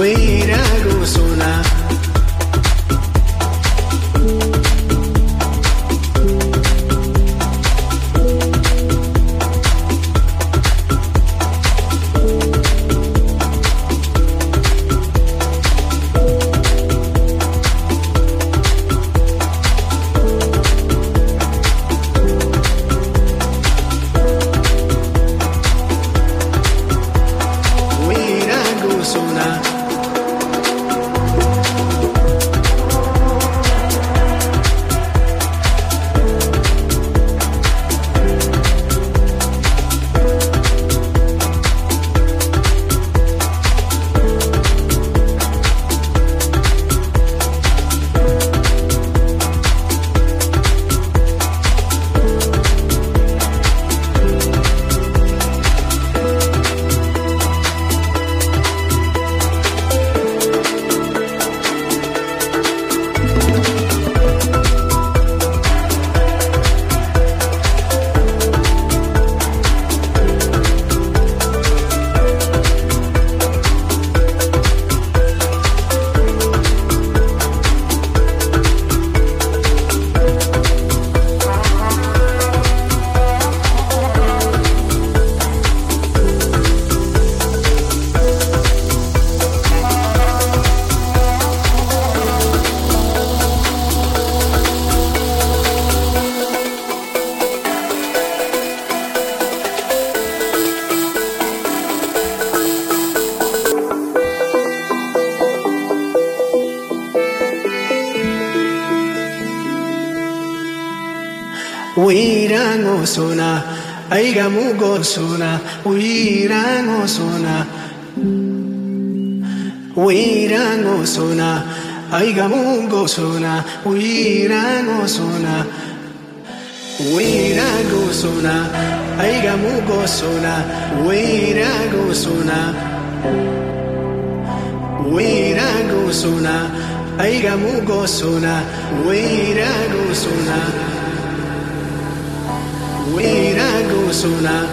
wait up. Aiga mugo sona uirango sona uirango sona aiga mugo sona uirango sona uirango sona aiga mugo sona uirango sona uirango sona aiga mugo gusuna,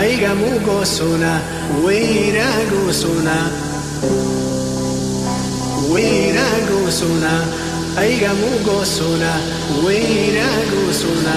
aiga mugosuna, wira gusuna. Wira gusuna, aiga mugosuna, wira gusuna.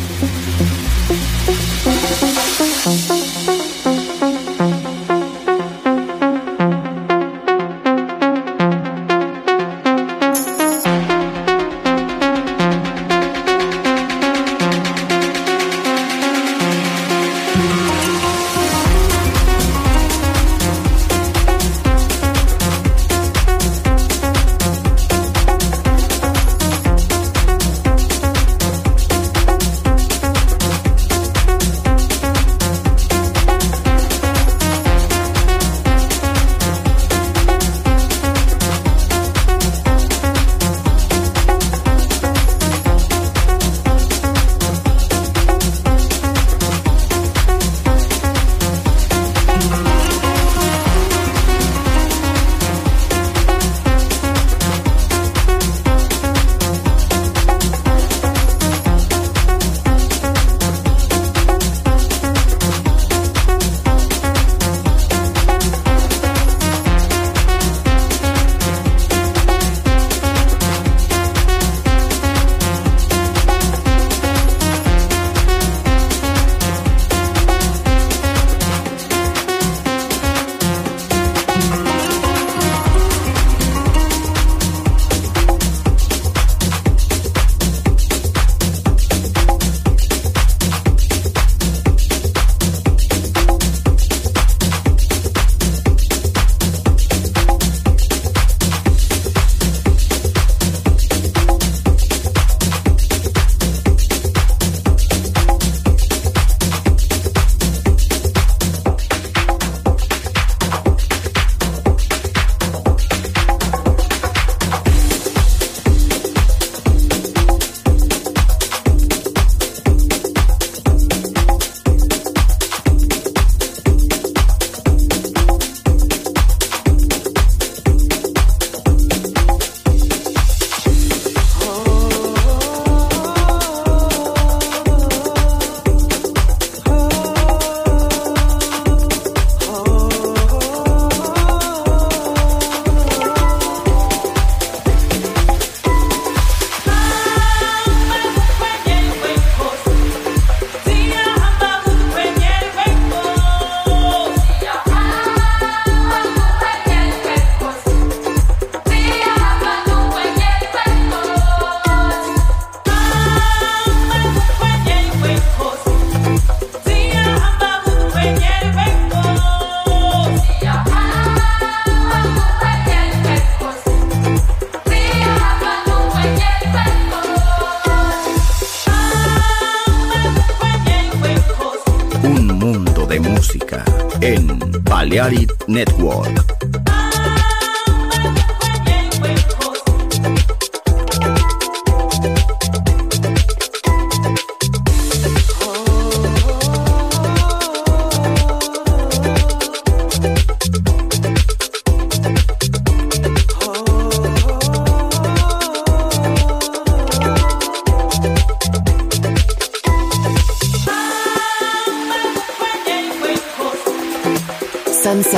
リー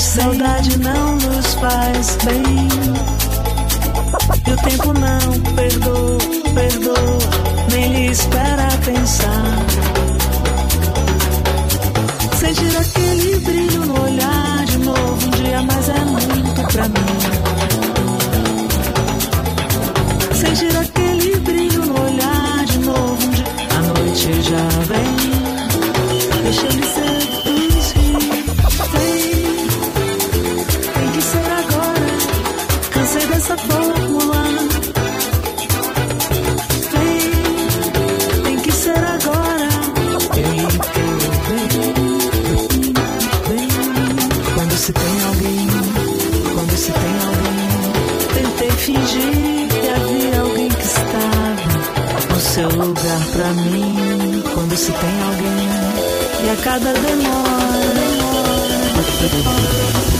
saudade não nos faz bem. E o tempo não perdoa, perdoa, nem lhe espera pensar. Sentir aquele brilho no olhar de novo um dia, mas é muito pra mim. Sentir aquele brilho no olhar de novo um dia, a noite já vem. lugar pra mim quando se tem alguém. E a cada demora. demora.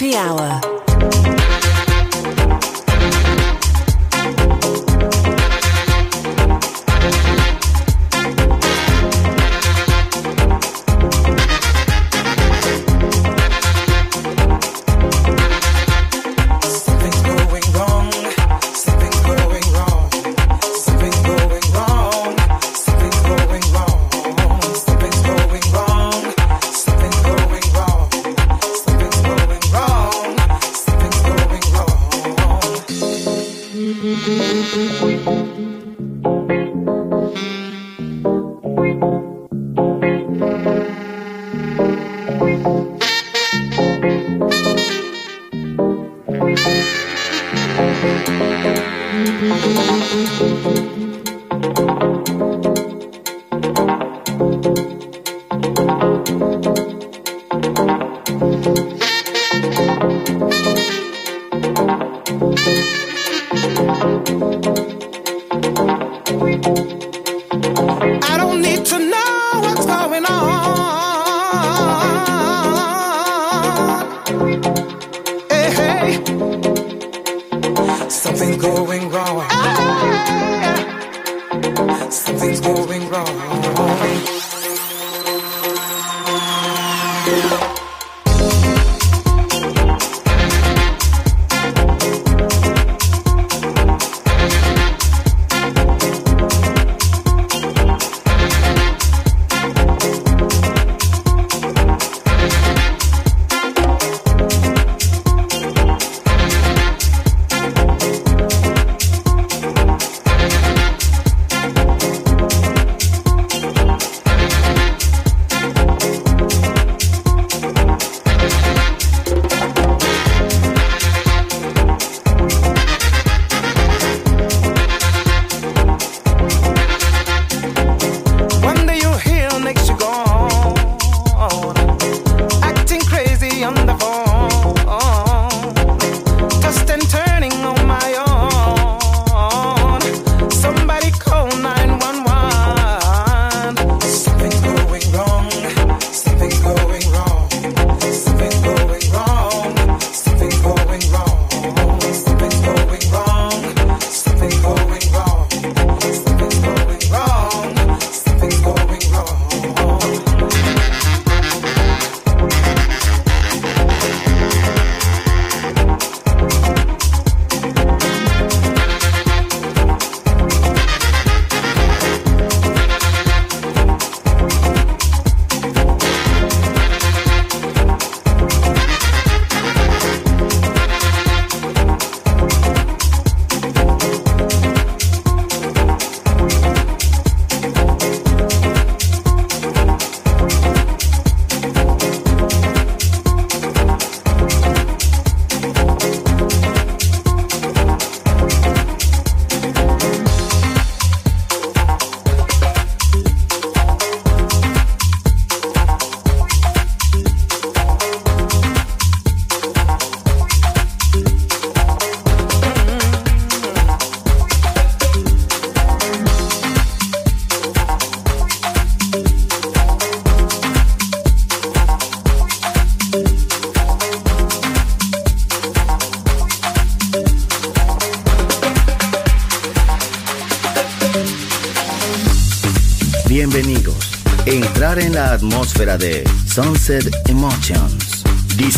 Happy Hour. 嗯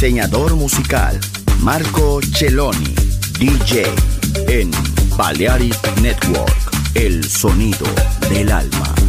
diseñador musical Marco Celloni, DJ en Balearic Network, el sonido del alma.